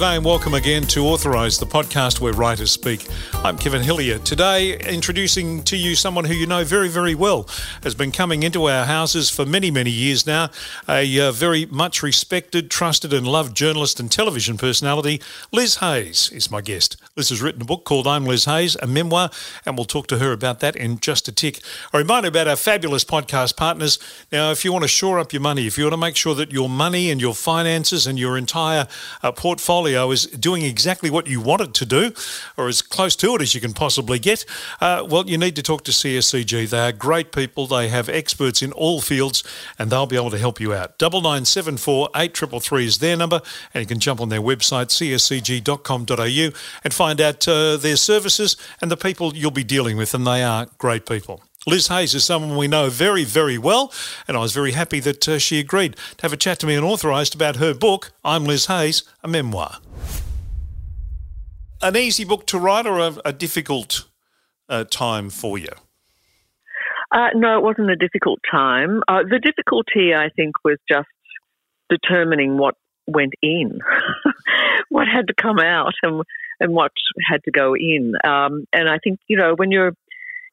G'day and welcome again to Authorised, the podcast where writers speak. I'm Kevin Hillier. Today, introducing to you someone who you know very, very well, has been coming into our houses for many, many years now. A uh, very much respected, trusted, and loved journalist and television personality, Liz Hayes, is my guest. Liz has written a book called I'm Liz Hayes, a memoir, and we'll talk to her about that in just a tick. A reminder about our fabulous podcast partners. Now, if you want to shore up your money, if you want to make sure that your money and your finances and your entire uh, portfolio is doing exactly what you want it to do, or as close to it as you can possibly get, uh, well, you need to talk to CSCG. They are great people. They have experts in all fields, and they'll be able to help you out. Double nine seven four eight triple three is their number, and you can jump on their website cscg.com.au and find out uh, their services and the people you'll be dealing with, and they are great people. Liz Hayes is someone we know very, very well, and I was very happy that uh, she agreed to have a chat to me and authorised about her book, I'm Liz Hayes, a memoir. An easy book to write or a, a difficult uh, time for you? Uh, no, it wasn't a difficult time. Uh, the difficulty, I think, was just determining what went in, what had to come out, and and what had to go in. Um, and I think you know when you're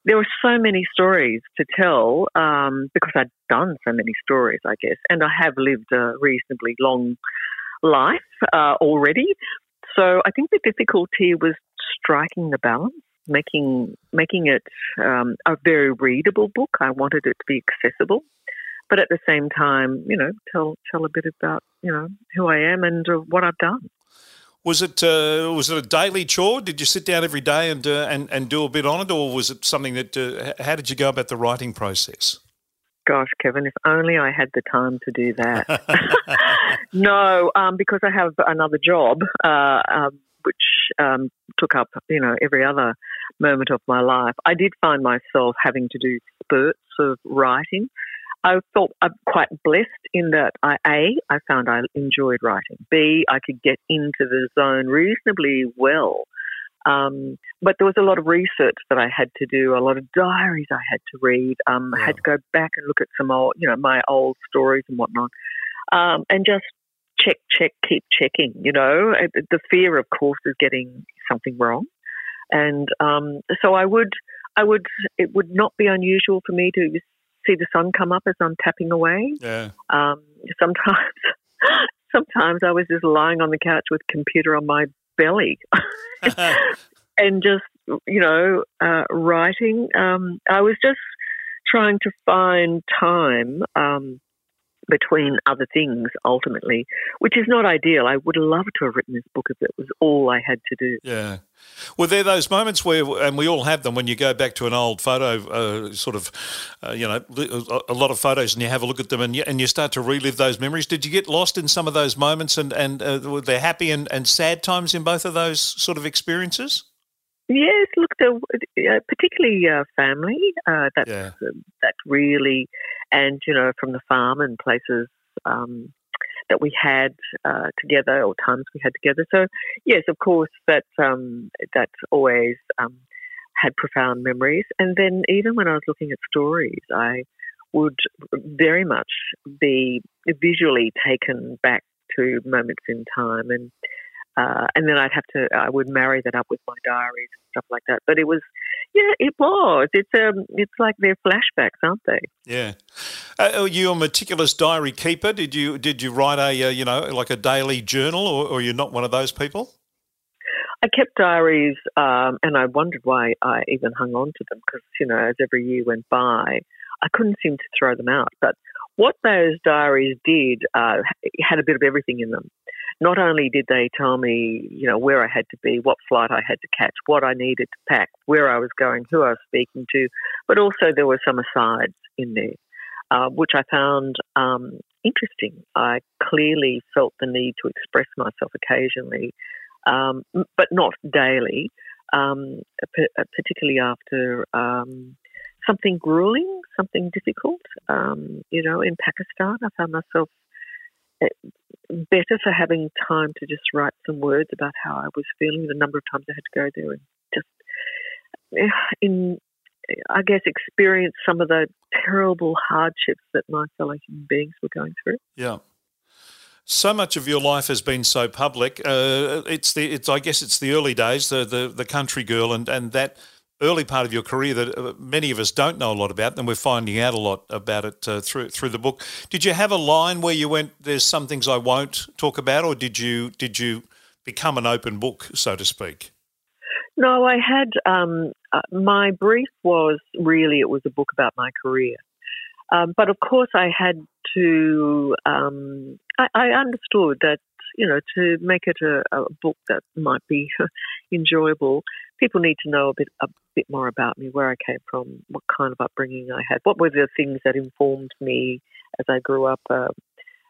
there were so many stories to tell um, because I'd done so many stories, I guess, and I have lived a reasonably long life uh, already. So I think the difficulty was striking the balance, making making it um, a very readable book. I wanted it to be accessible, but at the same time, you know, tell tell a bit about you know who I am and uh, what I've done. Was it uh, was it a daily chore? Did you sit down every day and uh, and and do a bit on it, or was it something that? Uh, how did you go about the writing process? Gosh, Kevin, if only I had the time to do that. no, um, because I have another job, uh, um, which um, took up you know every other moment of my life. I did find myself having to do spurts of writing. I felt I'm quite blessed in that I a I found I enjoyed writing. B I could get into the zone reasonably well. Um, but there was a lot of research that I had to do, a lot of diaries I had to read. Um, yeah. I had to go back and look at some old, you know, my old stories and whatnot, um, and just check, check, keep checking. You know, the fear, of course, is getting something wrong, and um, so I would, I would, it would not be unusual for me to see the sun come up as I'm tapping away. Yeah. Um, sometimes, sometimes I was just lying on the couch with computer on my belly, and just you know uh, writing. Um, I was just trying to find time um, between other things ultimately, which is not ideal. I would love to have written this book if it was all I had to do. Yeah. Were there those moments where, and we all have them, when you go back to an old photo, uh, sort of, uh, you know, a lot of photos, and you have a look at them, and you, and you start to relive those memories? Did you get lost in some of those moments, and and uh, were there happy and, and sad times in both of those sort of experiences? Yes, look, the, uh, particularly uh, family. Uh, that's yeah. that really, and you know, from the farm and places um, that we had uh, together, or times we had together. So, yes, of course, that um, that's always um, had profound memories. And then, even when I was looking at stories, I would very much be visually taken back to moments in time and uh, and then I'd have to, I would marry that up with my diaries and stuff like that. But it was, yeah, it was. It's um, it's like they're flashbacks, aren't they? Yeah. Uh, are you a meticulous diary keeper? Did you did you write a uh, you know like a daily journal, or, or you're not one of those people? I kept diaries, um, and I wondered why I even hung on to them because you know as every year went by, I couldn't seem to throw them out. But what those diaries did uh, had a bit of everything in them not only did they tell me, you know, where I had to be, what flight I had to catch, what I needed to pack, where I was going, who I was speaking to, but also there were some asides in there, uh, which I found um, interesting. I clearly felt the need to express myself occasionally, um, but not daily, um, particularly after um, something grueling, something difficult. Um, you know, in Pakistan, I found myself better for having time to just write some words about how I was feeling. The number of times I had to go there and just eh, in, I guess, experience some of the terrible hardships that my fellow human beings were going through. Yeah. So much of your life has been so public. Uh, it's the, it's I guess it's the early days, the the, the country girl, and, and that early part of your career that uh, many of us don't know a lot about, and we're finding out a lot about it uh, through through the book. Did you have a line where you went, "There's some things I won't talk about," or did you did you become an open book, so to speak? No, I had um, uh, my brief was really it was a book about my career, um, but of course I had to. Um, I, I, understood that you know to make it a, a book that might be enjoyable, people need to know a bit a bit more about me, where I came from, what kind of upbringing I had, what were the things that informed me as I grew up, uh,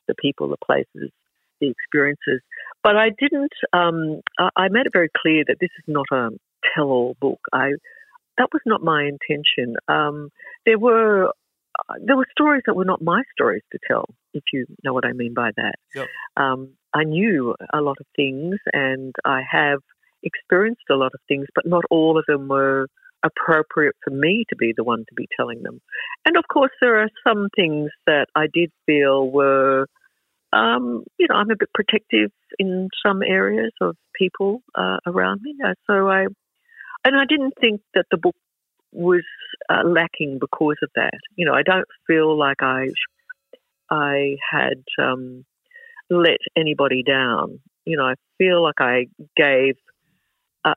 the people, the places, the experiences. But I didn't. Um, I made it very clear that this is not a tell-all book. I that was not my intention. Um, there were there were stories that were not my stories to tell, if you know what I mean by that. Yep. Um, I knew a lot of things, and I have experienced a lot of things, but not all of them were appropriate for me to be the one to be telling them. And of course, there are some things that I did feel were, um, you know, I'm a bit protective in some areas of people uh, around me. Uh, so I, and I didn't think that the book was uh, lacking because of that. You know, I don't feel like I, I had um, let anybody down. You know, I feel like I gave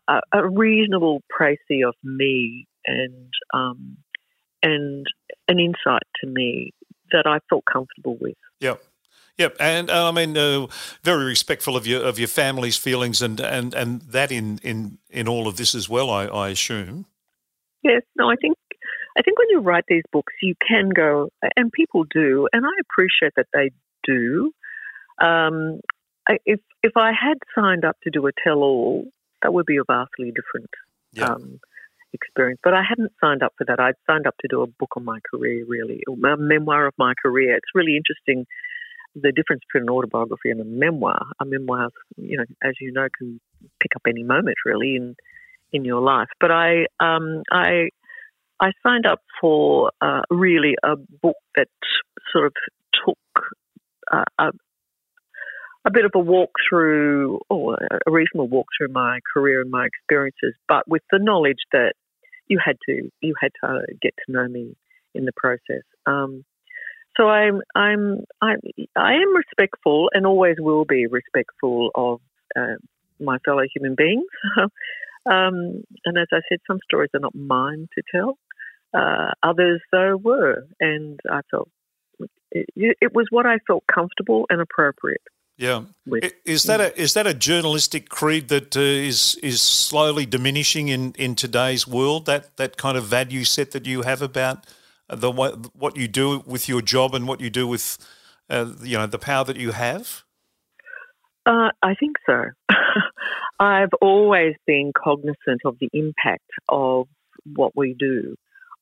a, a reasonable précis of me and um, and an insight to me that I felt comfortable with. Yep. Yep, and uh, I mean, uh, very respectful of your of your family's feelings, and, and, and that in, in, in all of this as well. I, I assume. Yes, no, I think I think when you write these books, you can go, and people do, and I appreciate that they do. Um, if if I had signed up to do a tell all, that would be a vastly different yeah. um, experience. But I hadn't signed up for that. I'd signed up to do a book on my career, really, a memoir of my career. It's really interesting the difference between an autobiography and a memoir. A memoir, you know, as you know, can pick up any moment really in in your life. But I um, I I signed up for uh, really a book that sort of took uh, a, a bit of a walk through, or a reasonable walk through my career and my experiences, but with the knowledge that you had to you had to get to know me in the process. Um, so I'm I'm I I am respectful and always will be respectful of uh, my fellow human beings. um, and as I said, some stories are not mine to tell. Uh, others, though, were, and I felt it, it was what I felt comfortable and appropriate. Yeah, with. is that a is that a journalistic creed that uh, is is slowly diminishing in, in today's world? That that kind of value set that you have about the what you do with your job and what you do with uh, you know the power that you have. Uh, I think so. I've always been cognizant of the impact of what we do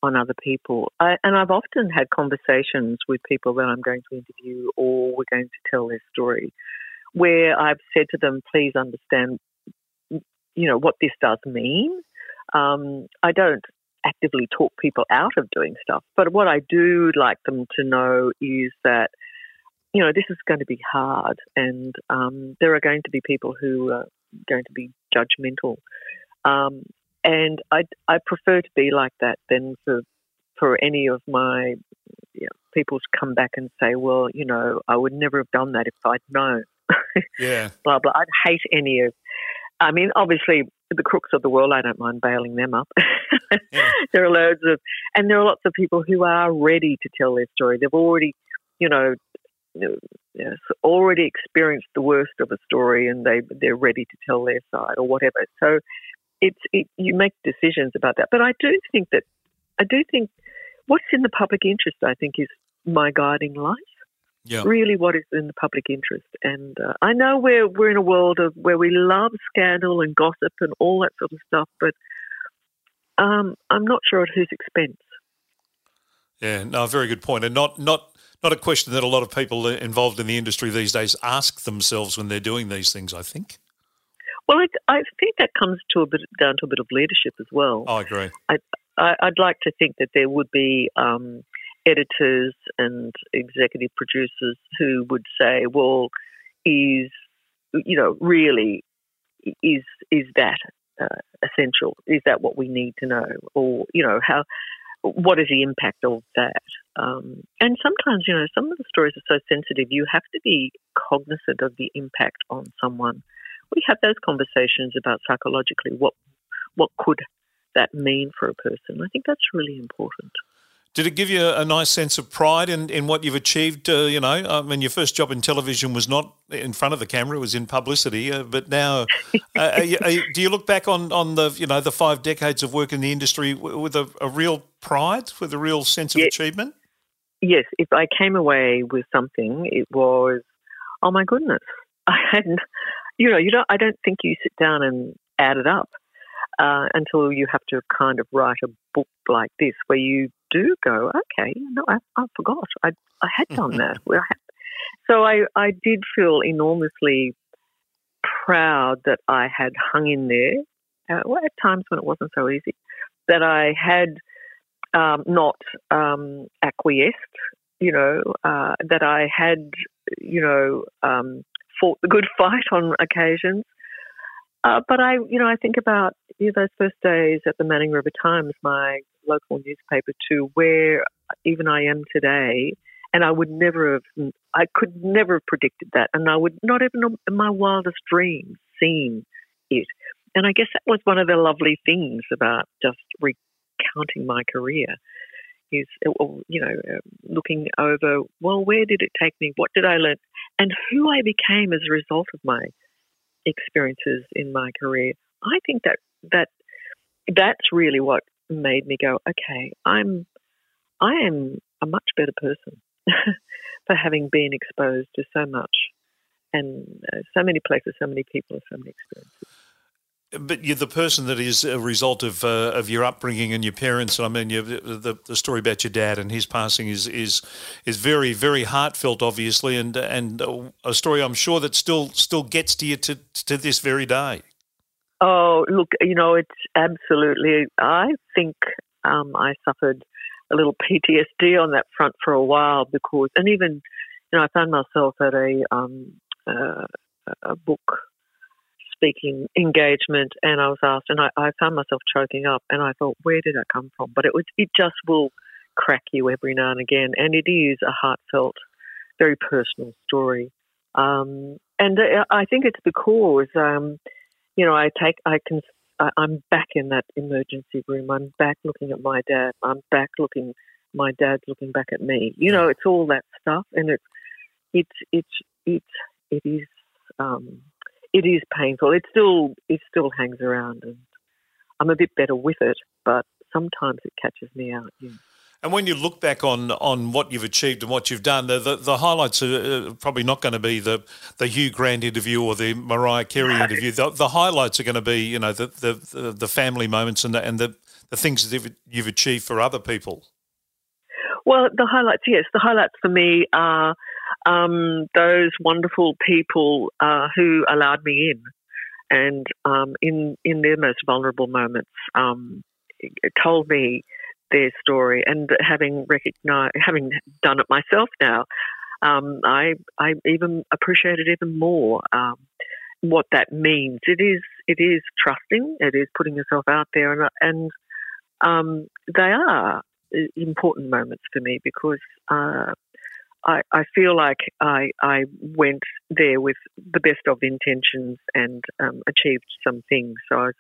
on other people. I, and I've often had conversations with people that I'm going to interview or we're going to tell their story where I've said to them, please understand, you know, what this does mean. Um, I don't actively talk people out of doing stuff, but what I do like them to know is that, you know, this is going to be hard and um, there are going to be people who are going to be judgmental. Um, and I, I prefer to be like that than for for any of my you know, people to come back and say, well, you know, I would never have done that if I'd known. yeah. blah blah. I'd hate any of. I mean, obviously, the crooks of the world. I don't mind bailing them up. yeah. There are loads of, and there are lots of people who are ready to tell their story. They've already, you know, yes, already experienced the worst of a story, and they they're ready to tell their side or whatever. So it's it, you make decisions about that. But I do think that I do think what's in the public interest. I think is my guiding light. Yeah. Really, what is in the public interest? And uh, I know we're we're in a world of where we love scandal and gossip and all that sort of stuff, but um, I'm not sure at whose expense. Yeah, no, very good point, and not not not a question that a lot of people involved in the industry these days ask themselves when they're doing these things. I think. Well, I, I think that comes to a bit down to a bit of leadership as well. I agree. I, would like to think that there would be um, editors and executive producers who would say, well, is, you know, really is is that uh, essential? Is that what we need to know, or you know, how what is the impact of that? Um, and sometimes, you know, some of the stories are so sensitive, you have to be cognizant of the impact on someone. We have those conversations about psychologically what what could that mean for a person. I think that's really important. Did it give you a nice sense of pride in, in what you've achieved? Uh, you know, I mean, your first job in television was not in front of the camera; it was in publicity. Uh, but now, uh, are you, are you, do you look back on, on the you know the five decades of work in the industry with a, a real pride, with a real sense of achievement? Yes. If I came away with something, it was, oh my goodness, I hadn't. You know, you don't. I don't think you sit down and add it up uh, until you have to kind of write a book like this where you do go, okay, no, I, I forgot. I, I had done that. so I, I did feel enormously proud that I had hung in there. Uh, well, at times when it wasn't so easy, that I had um, not um, acquiesced, you know, uh, that I had, you know, um, fought the good fight on occasions, uh, but I, you know, I think about you know, those first days at the Manning River Times, my local newspaper, to where even I am today, and I would never have, I could never have predicted that, and I would not even in my wildest dreams seen it. And I guess that was one of the lovely things about just recounting my career is, you know, looking over, well, where did it take me? What did I learn? And who I became as a result of my experiences in my career. I think that that that's really what made me go, okay, I'm I am a much better person for having been exposed to so much and uh, so many places, so many people, so many experiences. But you're the person that is a result of uh, of your upbringing and your parents. I mean, the, the story about your dad and his passing is is is very very heartfelt, obviously, and and a story I'm sure that still still gets to you to to this very day. Oh, look, you know, it's absolutely. I think um, I suffered a little PTSD on that front for a while because, and even, you know, I found myself at a um, uh, a book speaking engagement, and I was asked, and I, I, found myself choking up, and I thought, where did that come from? But it was, it just will crack you every now and again, and it is a heartfelt, very personal story. Um, and I think it's because, um, you know, I take, I can, I'm back in that emergency room. I'm back looking at my dad. I'm back looking, my dad's looking back at me. You know, it's all that stuff, and it's, it's, it's, it's, it is. Um, it is painful. It still it still hangs around, and I'm a bit better with it, but sometimes it catches me out. Yeah. And when you look back on on what you've achieved and what you've done, the the, the highlights are uh, probably not going to be the, the Hugh Grant interview or the Mariah Carey no. interview. The, the highlights are going to be you know the the, the family moments and the, and the the things that you've achieved for other people. Well, the highlights, yes, the highlights for me are um, those wonderful people uh, who allowed me in, and um, in in their most vulnerable moments, um, told me their story. And having recognized, having done it myself now, um, I I even appreciate it even more. Um, what that means. It is it is trusting. It is putting yourself out there, and and um, they are important moments for me because uh, I, I feel like I, I went there with the best of intentions and um, achieved some things. So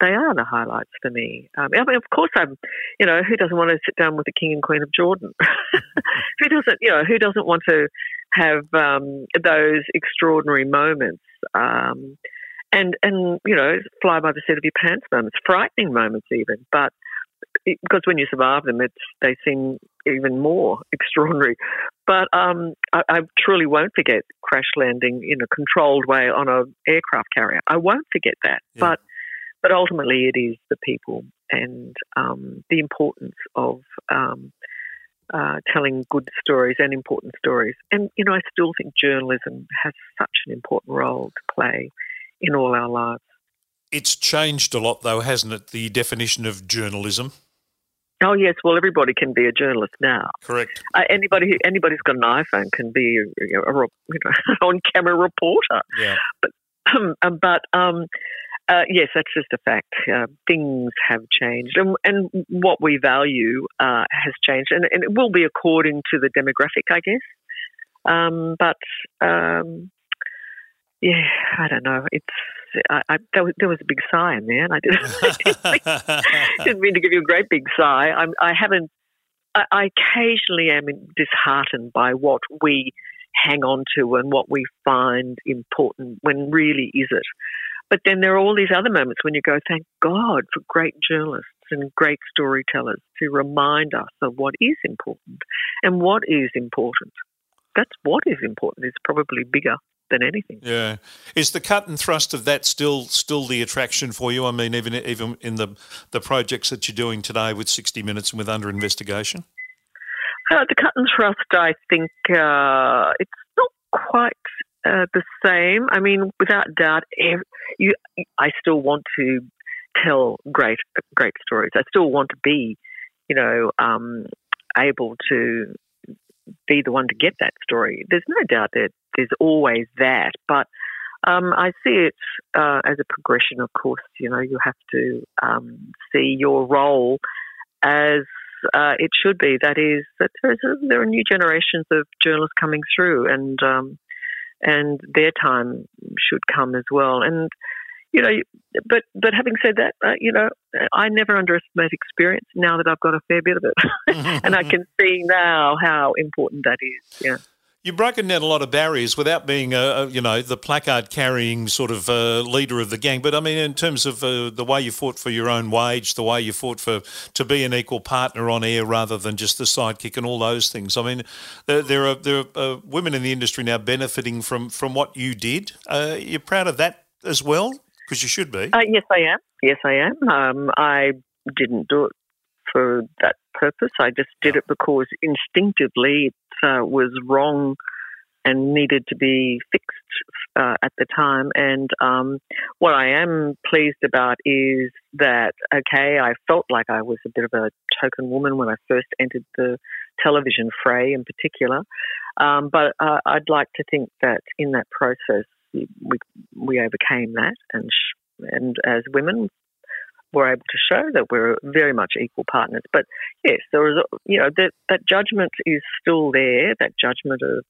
they are the highlights for me. Um, I mean, of course, I'm. You know, who doesn't want to sit down with the King and Queen of Jordan? who doesn't? You know, who doesn't want to have um, those extraordinary moments? Um, and and you know, fly by the seat of your pants moments, frightening moments even, but because when you survive them, it's they seem even more extraordinary. But um, I, I, truly won't forget crash landing in a controlled way on an aircraft carrier. I won't forget that. Yeah. But but ultimately, it is the people and um, the importance of um, uh, telling good stories and important stories. And you know, I still think journalism has such an important role to play in all our lives. It's changed a lot, though, hasn't it? The definition of journalism. Oh yes, well everybody can be a journalist now. Correct. Uh, anybody who, anybody's got an iPhone can be a, a, a you know, on-camera reporter. Yeah. But um, but um, uh, yes, that's just a fact. Uh, things have changed, and, and what we value uh, has changed, and, and, it will be according to the demographic, I guess. Um, but um, yeah, I don't know. It's I, I, there, was, there was a big sigh in there, and I didn't, didn't mean to give you a great big sigh. I'm, I haven't. I, I occasionally am disheartened by what we hang on to and what we find important. When really is it? But then there are all these other moments when you go, thank God for great journalists and great storytellers to remind us of what is important and what is important. That's what is important is probably bigger than anything. Yeah, is the cut and thrust of that still still the attraction for you? I mean, even even in the the projects that you're doing today with 60 Minutes and with Under Investigation. Uh, the cut and thrust, I think, uh, it's not quite uh, the same. I mean, without doubt, every, you, I still want to tell great, great stories. I still want to be, you know, um, able to be the one to get that story. There's no doubt that there's always that, but um, I see it uh, as a progression. Of course, you know, you have to um, see your role as uh, it should be. That is, that there are new generations of journalists coming through, and um, and their time should come as well. And you know, but but having said that, uh, you know, I never underestimate experience. Now that I've got a fair bit of it, and I can see now how important that is. Yeah. You've broken down a lot of barriers without being, a, you know, the placard carrying sort of uh, leader of the gang. But I mean, in terms of uh, the way you fought for your own wage, the way you fought for to be an equal partner on air rather than just the sidekick, and all those things. I mean, there, there are there are uh, women in the industry now benefiting from from what you did. Uh, you're proud of that as well, because you should be. Uh, yes, I am. Yes, I am. Um, I didn't do it for that purpose. I just did it because instinctively it uh, was wrong and needed to be fixed uh, at the time. And um, what I am pleased about is that, okay, I felt like I was a bit of a token woman when I first entered the television fray in particular. Um, but uh, I'd like to think that in that process, we, we overcame that. And, sh- and as women, we're able to show that we're very much equal partners. But yes, there is, you know, that, that judgment is still there, that judgment of,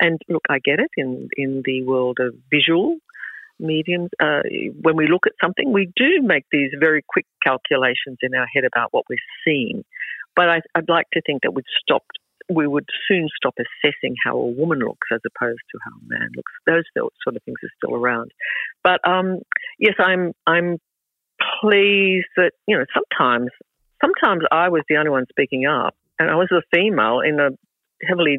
and look, I get it in, in the world of visual mediums. Uh, when we look at something, we do make these very quick calculations in our head about what we're seeing. But I, I'd like to think that we've stopped we would soon stop assessing how a woman looks as opposed to how a man looks. Those sort of things are still around. But um, yes, I'm I'm pleased that you know sometimes sometimes I was the only one speaking up, and I was a female in a heavily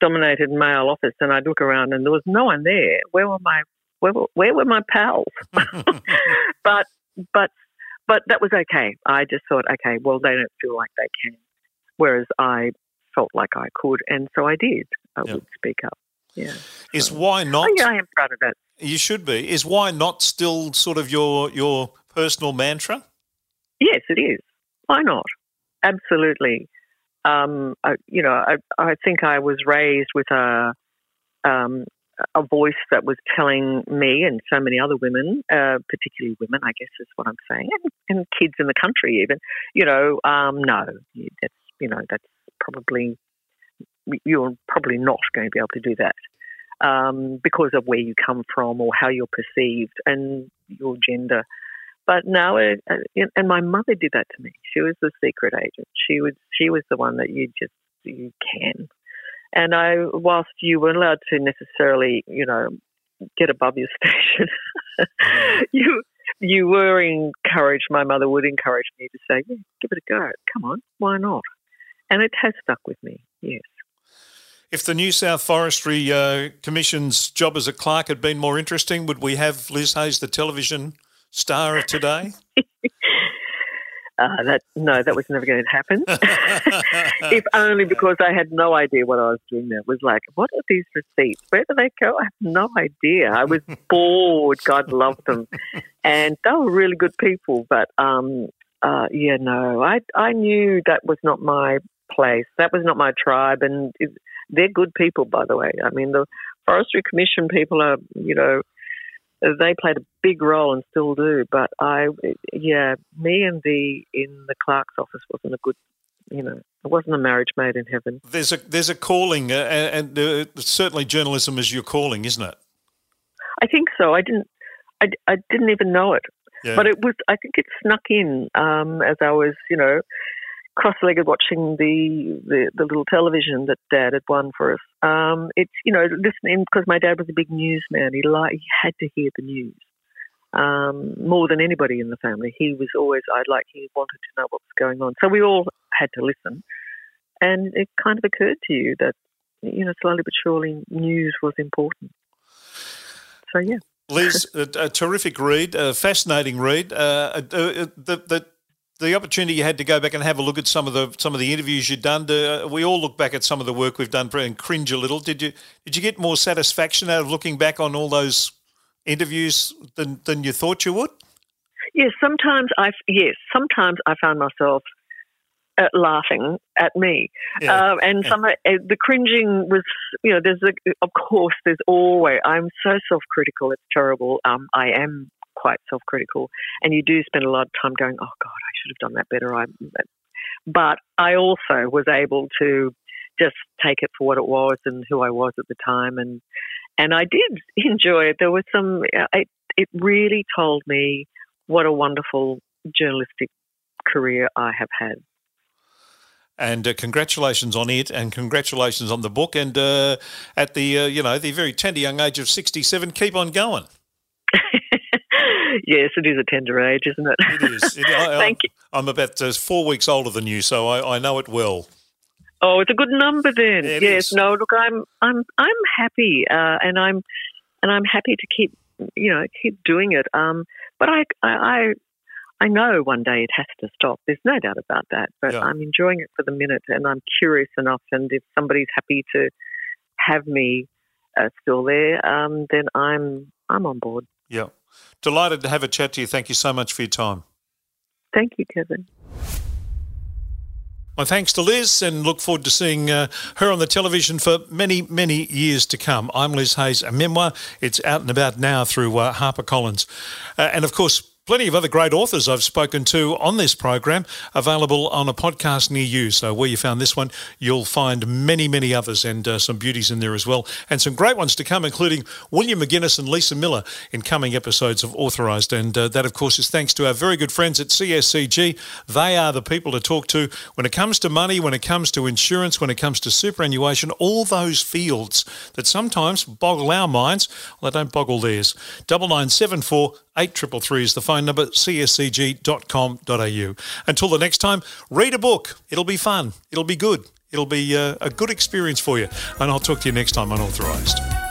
dominated male office, and I'd look around and there was no one there. Where were my where were, where were my pals? but but but that was okay. I just thought, okay, well they don't feel like they can, whereas I felt like I could, and so I did. I would speak up. Yeah. Is so, why not? Oh, yeah, I am proud of that. You should be. Is why not still sort of your your personal mantra? Yes, it is. Why not? Absolutely. Um, I, you know, I, I, think I was raised with a um, a voice that was telling me and so many other women, uh, particularly women, I guess is what I'm saying, and, and kids in the country even. You know, um, no, that's you know that's probably you're probably not going to be able to do that. Um, because of where you come from or how you're perceived and your gender. But now, uh, and my mother did that to me. She was the secret agent. She was she was the one that you just you can. And I, whilst you weren't allowed to necessarily, you know, get above your station, you you were encouraged. My mother would encourage me to say, yeah, "Give it a go. Come on, why not?" And it has stuck with me. Yes. If the New South Forestry uh, Commission's job as a clerk had been more interesting, would we have Liz Hayes, the television star of today? Uh, that no, that was never going to happen. if only because I had no idea what I was doing. There it was like, what are these receipts? Where do they go? I have no idea. I was bored. God loved them, and they were really good people. But um, uh, yeah, no, I I knew that was not my place. That was not my tribe, and it, they're good people, by the way. I mean, the Forestry Commission people are, you know, they played a big role and still do. But I, yeah, me and the in the clerk's office wasn't a good, you know, it wasn't a marriage made in heaven. There's a there's a calling, uh, and uh, certainly journalism is your calling, isn't it? I think so. I didn't, I, I didn't even know it, yeah. but it was. I think it snuck in um, as I was, you know, cross-legged watching the, the, the little television that Dad had won for us. Um, it's you know listening because my dad was a big newsman. He like he had to hear the news um, more than anybody in the family. He was always I'd like he wanted to know what was going on. So we all had to listen, and it kind of occurred to you that you know slowly but surely news was important. So yeah. Liz, a, a, terrific read, a fascinating read. Uh, uh, the, the, the opportunity you had to go back and have a look at some of the some of the interviews you'd done. To, uh, we all look back at some of the work we've done and cringe a little. Did you did you get more satisfaction out of looking back on all those interviews than than you thought you would? Yes, sometimes I yes sometimes I found myself uh, laughing at me, yeah. uh, and some uh, the cringing was you know there's a, of course there's always I'm so self critical it's terrible. Um, I am quite self critical, and you do spend a lot of time going, "Oh God, I should have done that better." I, but I also was able to just take it for what it was and who I was at the time, and and I did enjoy it. There was some. It, it really told me what a wonderful journalistic career I have had. And uh, congratulations on it, and congratulations on the book. And uh, at the uh, you know the very tender young age of sixty-seven, keep on going. yes, it is a tender age, isn't it? It is. It, I, Thank I'm, you. I'm about uh, four weeks older than you, so I, I, know it well. Oh, it's a good number then. Yeah, yes. Is. No, look, I'm I'm I'm happy, uh, and I'm and I'm happy to keep you know keep doing it. Um, but I I I know one day it has to stop. There's no doubt about that. But yeah. I'm enjoying it for the minute, and I'm curious enough. And if somebody's happy to have me uh, still there, um, then I'm I'm on board. Yeah. Delighted to have a chat to you. Thank you so much for your time. Thank you, Kevin. My thanks to Liz and look forward to seeing uh, her on the television for many, many years to come. I'm Liz Hayes, a memoir. It's out and about now through uh, HarperCollins. Uh, and of course, plenty of other great authors I've spoken to on this program available on a podcast near you. So where you found this one, you'll find many, many others and uh, some beauties in there as well. And some great ones to come, including William McInnes and Lisa Millar in coming episodes of Authorised. And uh, that, of course, is thanks to our very good friends at CSCG. They are the people to talk to when it comes to money, when it comes to insurance, when it comes to superannuation, all those fields that sometimes boggle our minds. Well, they don't boggle theirs. Double nine seven four 8333 is the phone number, cscg.com.au. Until the next time, read a book. It'll be fun. It'll be good. It'll be uh, a good experience for you. And I'll talk to you next time on Authorised.